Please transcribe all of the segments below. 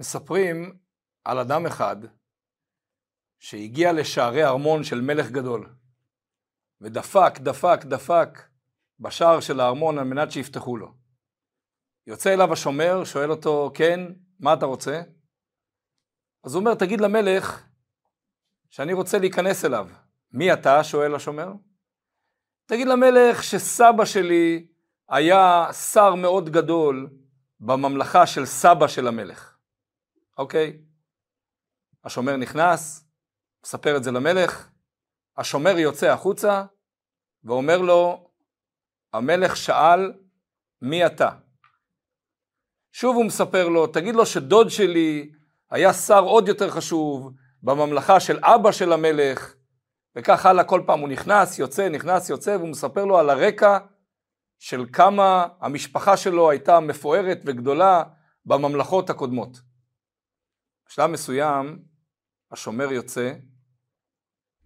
מספרים על אדם אחד שהגיע לשערי ארמון של מלך גדול ודפק, דפק, דפק בשער של הארמון על מנת שיפתחו לו. יוצא אליו השומר, שואל אותו, כן, מה אתה רוצה? אז הוא אומר, תגיד למלך שאני רוצה להיכנס אליו. מי אתה? שואל השומר. תגיד למלך שסבא שלי היה שר מאוד גדול בממלכה של סבא של המלך. אוקיי? השומר נכנס, מספר את זה למלך, השומר יוצא החוצה ואומר לו, המלך שאל, מי אתה? שוב הוא מספר לו, תגיד לו שדוד שלי היה שר עוד יותר חשוב בממלכה של אבא של המלך, וכך הלאה, כל פעם הוא נכנס, יוצא, נכנס, יוצא, והוא מספר לו על הרקע של כמה המשפחה שלו הייתה מפוארת וגדולה בממלכות הקודמות. בשלב מסוים השומר יוצא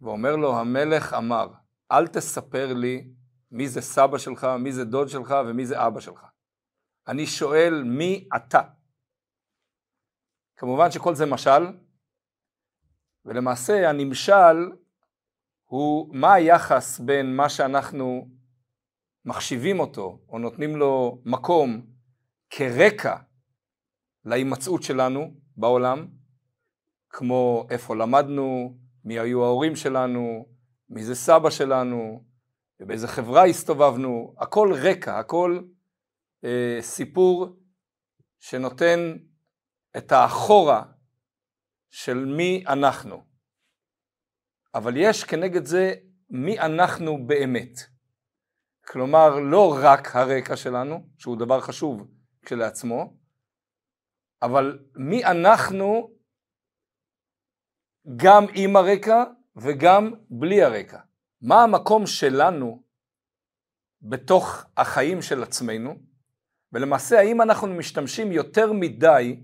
ואומר לו, המלך אמר, אל תספר לי מי זה סבא שלך, מי זה דוד שלך ומי זה אבא שלך. אני שואל מי אתה. כמובן שכל זה משל, ולמעשה הנמשל הוא מה היחס בין מה שאנחנו מחשיבים אותו או נותנים לו מקום כרקע להימצאות שלנו בעולם, כמו איפה למדנו, מי היו ההורים שלנו, מי זה סבא שלנו, ובאיזה חברה הסתובבנו, הכל רקע, הכל אה, סיפור שנותן את האחורה של מי אנחנו. אבל יש כנגד זה מי אנחנו באמת. כלומר, לא רק הרקע שלנו, שהוא דבר חשוב כשלעצמו, אבל מי אנחנו גם עם הרקע וגם בלי הרקע. מה המקום שלנו בתוך החיים של עצמנו, ולמעשה האם אנחנו משתמשים יותר מדי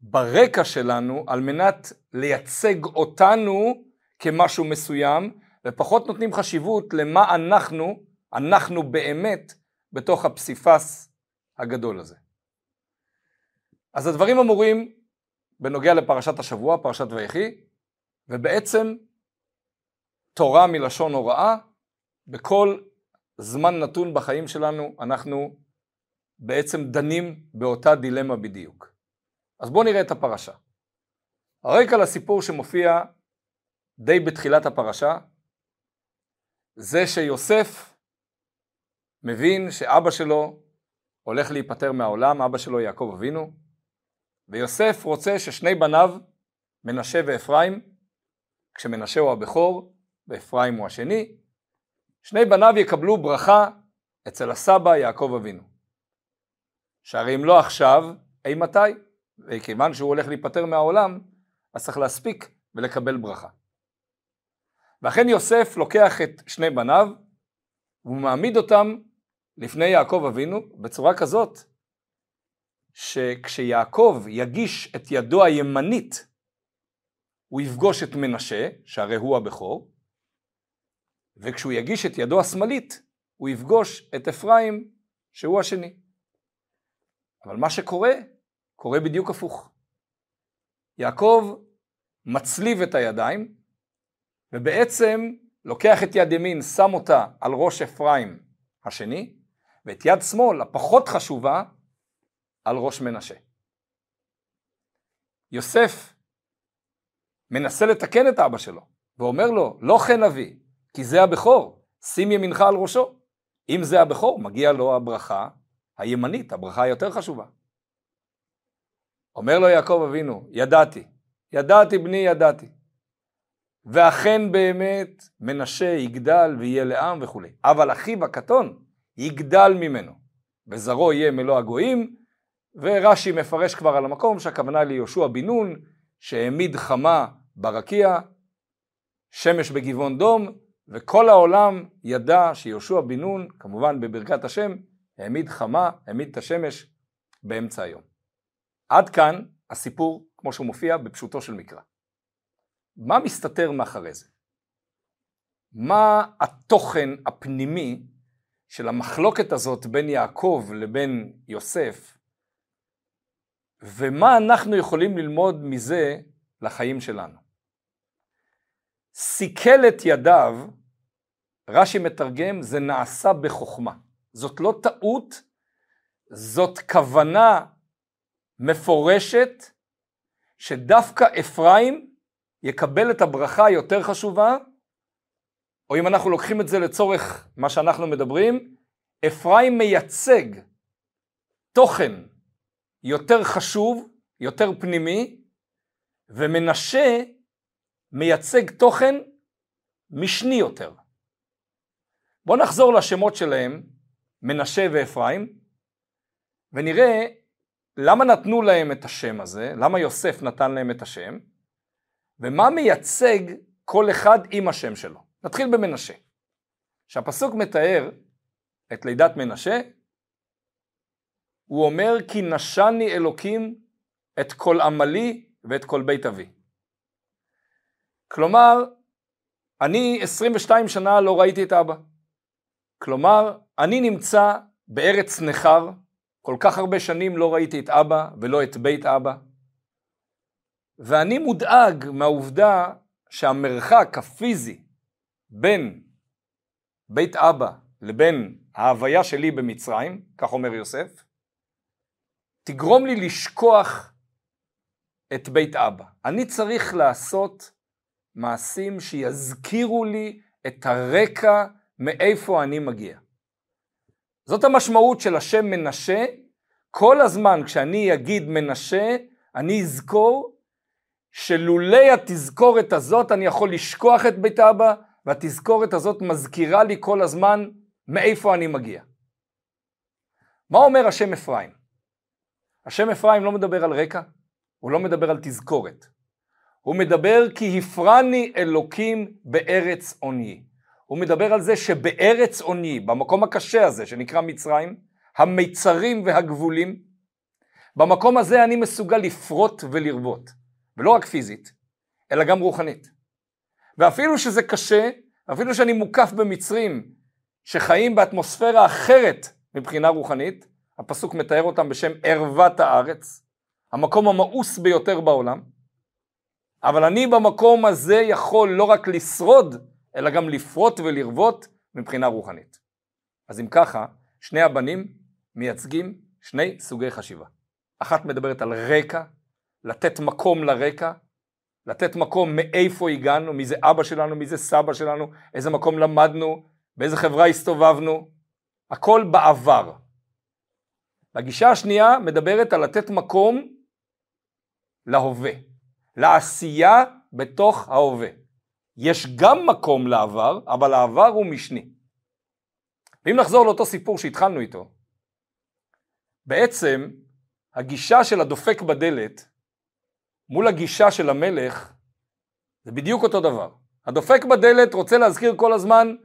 ברקע שלנו על מנת לייצג אותנו כמשהו מסוים, ופחות נותנים חשיבות למה אנחנו, אנחנו באמת, בתוך הפסיפס הגדול הזה. אז הדברים אמורים בנוגע לפרשת השבוע, פרשת ויחי, ובעצם תורה מלשון הוראה, בכל זמן נתון בחיים שלנו אנחנו בעצם דנים באותה דילמה בדיוק. אז בואו נראה את הפרשה. הרקע לסיפור שמופיע די בתחילת הפרשה זה שיוסף מבין שאבא שלו הולך להיפטר מהעולם, אבא שלו יעקב אבינו, ויוסף רוצה ששני בניו, מנשה ואפרים, כשמנשה הוא הבכור ואפרים הוא השני, שני בניו יקבלו ברכה אצל הסבא יעקב אבינו. שהרי אם לא עכשיו, אי מתי? וכיוון שהוא הולך להיפטר מהעולם, אז צריך להספיק ולקבל ברכה. ואכן יוסף לוקח את שני בניו, והוא מעמיד אותם לפני יעקב אבינו בצורה כזאת, שכשיעקב יגיש את ידו הימנית הוא יפגוש את מנשה, שהרי הוא הבכור, וכשהוא יגיש את ידו השמאלית, הוא יפגוש את אפרים, שהוא השני. אבל מה שקורה, קורה בדיוק הפוך. יעקב מצליב את הידיים, ובעצם לוקח את יד ימין, שם אותה על ראש אפרים השני, ואת יד שמאל, הפחות חשובה, על ראש מנשה. יוסף מנסה לתקן את אבא שלו, ואומר לו, לא כן אבי, כי זה הבכור, שים ימינך על ראשו. אם זה הבכור, מגיע לו הברכה הימנית, הברכה היותר חשובה. אומר לו יעקב אבינו, ידעתי, ידעתי בני ידעתי. ואכן באמת מנשה יגדל ויהיה לעם וכולי. אבל אחיו הקטון יגדל ממנו, וזרעו יהיה מלוא הגויים, ורש"י מפרש כבר על המקום שהכוונה ליהושע בן נון, שהעמיד חמה ברקיע, שמש בגבעון דום, וכל העולם ידע שיהושע בן נון, כמובן בברכת השם, העמיד חמה, העמיד את השמש באמצע היום. עד כאן הסיפור כמו שהוא מופיע בפשוטו של מקרא. מה מסתתר מאחורי זה? מה התוכן הפנימי של המחלוקת הזאת בין יעקב לבין יוסף, ומה אנחנו יכולים ללמוד מזה לחיים שלנו. סיכל את ידיו, רש"י מתרגם, זה נעשה בחוכמה. זאת לא טעות, זאת כוונה מפורשת שדווקא אפרים יקבל את הברכה היותר חשובה, או אם אנחנו לוקחים את זה לצורך מה שאנחנו מדברים, אפרים מייצג תוכן יותר חשוב, יותר פנימי, ומנשה מייצג תוכן משני יותר. בואו נחזור לשמות שלהם, מנשה ואפרים, ונראה למה נתנו להם את השם הזה, למה יוסף נתן להם את השם, ומה מייצג כל אחד עם השם שלו. נתחיל במנשה. כשהפסוק מתאר את לידת מנשה, הוא אומר כי נשני אלוקים את כל עמלי ואת כל בית אבי. כלומר, אני 22 שנה לא ראיתי את אבא. כלומר, אני נמצא בארץ נכר, כל כך הרבה שנים לא ראיתי את אבא ולא את בית אבא, ואני מודאג מהעובדה שהמרחק הפיזי בין בית אבא לבין ההוויה שלי במצרים, כך אומר יוסף, תגרום לי לשכוח את בית אבא. אני צריך לעשות מעשים שיזכירו לי את הרקע מאיפה אני מגיע. זאת המשמעות של השם מנשה. כל הזמן כשאני אגיד מנשה, אני אזכור שלולי התזכורת הזאת אני יכול לשכוח את בית אבא, והתזכורת הזאת מזכירה לי כל הזמן מאיפה אני מגיע. מה אומר השם אפרים? השם אפרים לא מדבר על רקע, הוא לא מדבר על תזכורת. הוא מדבר כי הפרני אלוקים בארץ עוני. הוא מדבר על זה שבארץ עוני, במקום הקשה הזה שנקרא מצרים, המיצרים והגבולים, במקום הזה אני מסוגל לפרוט ולרבות, ולא רק פיזית, אלא גם רוחנית. ואפילו שזה קשה, אפילו שאני מוקף במצרים שחיים באטמוספירה אחרת מבחינה רוחנית, הפסוק מתאר אותם בשם ערוות הארץ, המקום המאוס ביותר בעולם, אבל אני במקום הזה יכול לא רק לשרוד, אלא גם לפרוט ולרבות מבחינה רוחנית. אז אם ככה, שני הבנים מייצגים שני סוגי חשיבה. אחת מדברת על רקע, לתת מקום לרקע, לתת מקום מאיפה הגענו, מי זה אבא שלנו, מי זה סבא שלנו, איזה מקום למדנו, באיזה חברה הסתובבנו, הכל בעבר. הגישה השנייה מדברת על לתת מקום להווה, לעשייה בתוך ההווה. יש גם מקום לעבר, אבל העבר הוא משני. ואם נחזור לאותו סיפור שהתחלנו איתו, בעצם הגישה של הדופק בדלת מול הגישה של המלך זה בדיוק אותו דבר. הדופק בדלת רוצה להזכיר כל הזמן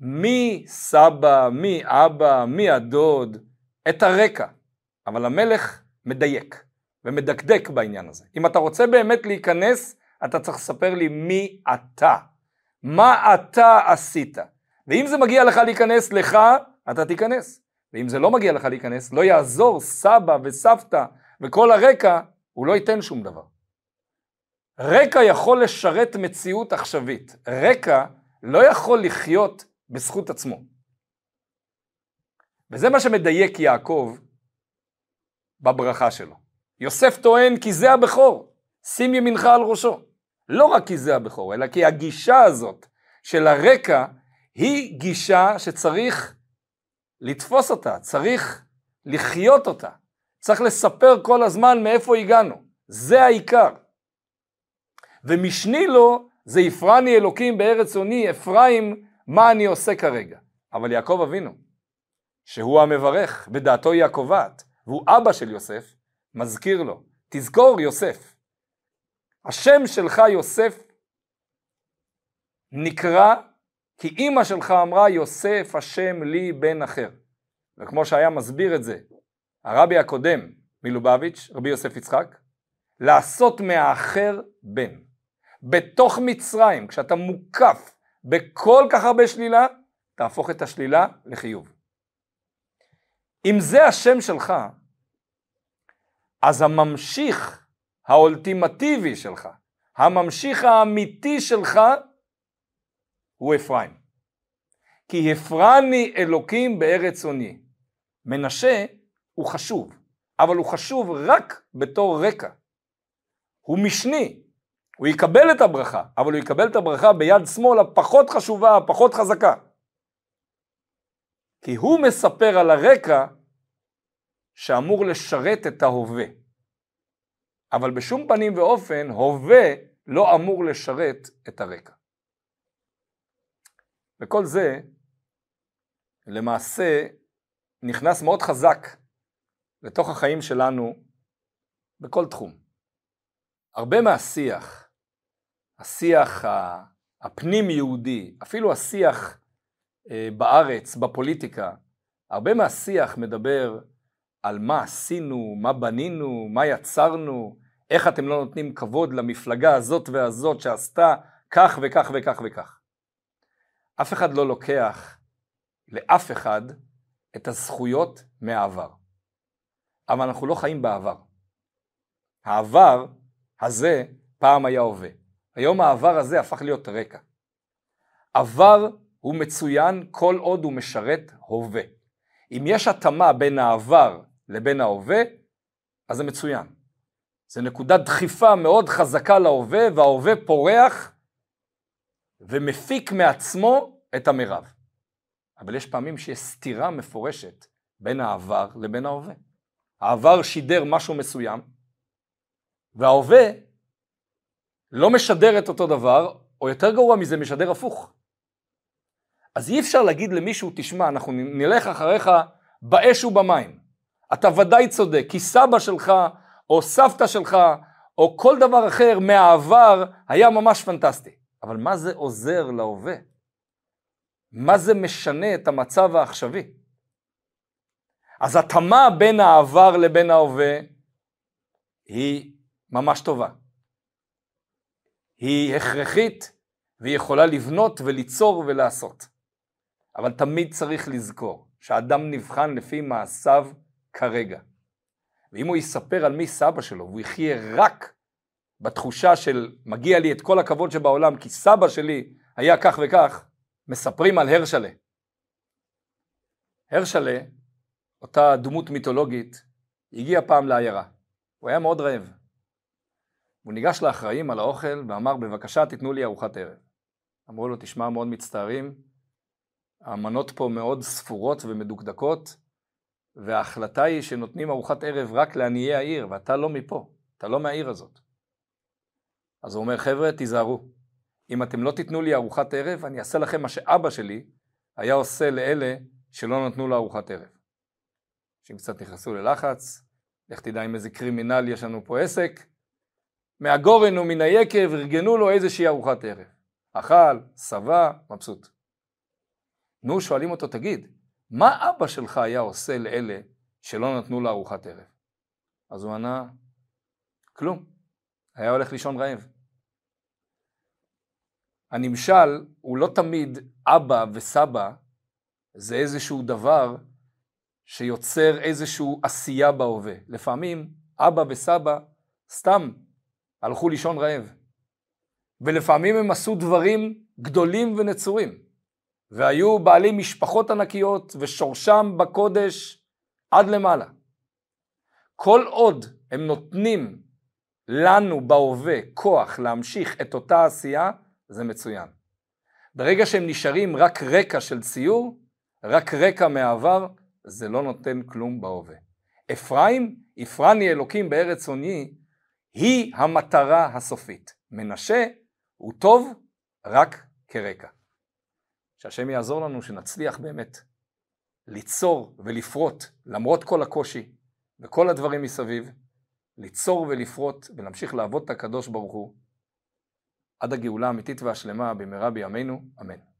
מי סבא, מי אבא, מי הדוד, את הרקע. אבל המלך מדייק ומדקדק בעניין הזה. אם אתה רוצה באמת להיכנס, אתה צריך לספר לי מי אתה. מה אתה עשית. ואם זה מגיע לך להיכנס, לך, אתה תיכנס. ואם זה לא מגיע לך להיכנס, לא יעזור סבא וסבתא וכל הרקע, הוא לא ייתן שום דבר. רקע יכול לשרת מציאות עכשווית. רקע לא יכול לחיות בזכות עצמו. וזה מה שמדייק יעקב בברכה שלו. יוסף טוען כי זה הבכור, שים ימינך על ראשו. לא רק כי זה הבכור, אלא כי הגישה הזאת של הרקע היא גישה שצריך לתפוס אותה, צריך לחיות אותה, צריך לספר כל הזמן מאיפה הגענו, זה העיקר. ומשני לו זה יפרני אלוקים בארץ עוני, אפרים, מה אני עושה כרגע. אבל יעקב אבינו, שהוא המברך, ודעתו היא הקובעת, והוא אבא של יוסף, מזכיר לו, תזכור יוסף, השם שלך יוסף נקרא כי אימא שלך אמרה יוסף השם לי בן אחר. וכמו שהיה מסביר את זה הרבי הקודם מלובביץ', רבי יוסף יצחק, לעשות מהאחר בן. בתוך מצרים, כשאתה מוקף בכל כך הרבה שלילה, תהפוך את השלילה לחיוב. אם זה השם שלך, אז הממשיך האולטימטיבי שלך, הממשיך האמיתי שלך, הוא אפרים. כי הפרני אלוקים בארץ עוני. מנשה הוא חשוב, אבל הוא חשוב רק בתור רקע. הוא משני, הוא יקבל את הברכה, אבל הוא יקבל את הברכה ביד שמאל הפחות חשובה, הפחות חזקה. כי הוא מספר על הרקע שאמור לשרת את ההווה. אבל בשום פנים ואופן הווה לא אמור לשרת את הרקע. וכל זה למעשה נכנס מאוד חזק לתוך החיים שלנו בכל תחום. הרבה מהשיח, השיח הפנים יהודי, אפילו השיח בארץ, בפוליטיקה, הרבה מהשיח מדבר על מה עשינו, מה בנינו, מה יצרנו, איך אתם לא נותנים כבוד למפלגה הזאת והזאת שעשתה כך וכך וכך וכך. אף אחד לא לוקח לאף אחד את הזכויות מהעבר. אבל אנחנו לא חיים בעבר. העבר הזה פעם היה הווה. היום העבר הזה הפך להיות רקע. עבר הוא מצוין כל עוד הוא משרת הווה. אם יש התאמה בין העבר לבין ההווה, אז זה מצוין. זה נקודת דחיפה מאוד חזקה להווה, וההווה פורח ומפיק מעצמו את המרב. אבל יש פעמים שיש סתירה מפורשת בין העבר לבין ההווה. העבר שידר משהו מסוים, וההווה לא משדר את אותו דבר, או יותר גרוע מזה, משדר הפוך. אז אי אפשר להגיד למישהו, תשמע, אנחנו נלך אחריך באש ובמים. אתה ודאי צודק, כי סבא שלך, או סבתא שלך, או כל דבר אחר מהעבר, היה ממש פנטסטי. אבל מה זה עוזר להווה? מה זה משנה את המצב העכשווי? אז התאמה בין העבר לבין ההווה היא ממש טובה. היא הכרחית והיא יכולה לבנות וליצור ולעשות. אבל תמיד צריך לזכור שאדם נבחן לפי מעשיו כרגע. ואם הוא יספר על מי סבא שלו והוא יחיה רק בתחושה של מגיע לי את כל הכבוד שבעולם כי סבא שלי היה כך וכך, מספרים על הרשלה. הרשלה, אותה דמות מיתולוגית, הגיע פעם לעיירה. הוא היה מאוד רעב. הוא ניגש לאחראים על האוכל ואמר בבקשה תיתנו לי ארוחת ערב. אמרו לו תשמע מאוד מצטערים, המנות פה מאוד ספורות ומדוקדקות וההחלטה היא שנותנים ארוחת ערב רק לעניי העיר ואתה לא מפה, אתה לא מהעיר הזאת. אז הוא אומר חבר'ה תיזהרו, אם אתם לא תיתנו לי ארוחת ערב, אני אעשה לכם מה שאבא שלי היה עושה לאלה שלא נתנו לו ארוחת ערב. אנשים קצת נכנסו ללחץ, לך תדע עם איזה קרימינל יש לנו פה עסק, מהגורן ומן היקב ארגנו לו איזושהי ארוחת ערב. אכל, שבע, מבסוט. נו, שואלים אותו, תגיד, מה אבא שלך היה עושה לאלה שלא נתנו לו ארוחת ערב? אז הוא ענה, כלום, היה הולך לישון רעב. הנמשל הוא לא תמיד אבא וסבא, זה איזשהו דבר שיוצר איזושהי עשייה בהווה. לפעמים אבא וסבא סתם הלכו לישון רעב. ולפעמים הם עשו דברים גדולים ונצורים. והיו בעלי משפחות ענקיות ושורשם בקודש עד למעלה. כל עוד הם נותנים לנו בהווה כוח להמשיך את אותה עשייה, זה מצוין. ברגע שהם נשארים רק רקע של ציור, רק רקע מהעבר, זה לא נותן כלום בהווה. אפרים, הפרני אלוקים בארץ עוני, היא המטרה הסופית. מנשה הוא טוב רק כרקע. שהשם יעזור לנו שנצליח באמת ליצור ולפרוט למרות כל הקושי וכל הדברים מסביב, ליצור ולפרוט ולהמשיך לעבוד את הקדוש ברוך הוא עד הגאולה האמיתית והשלמה במהרה בימינו, אמן.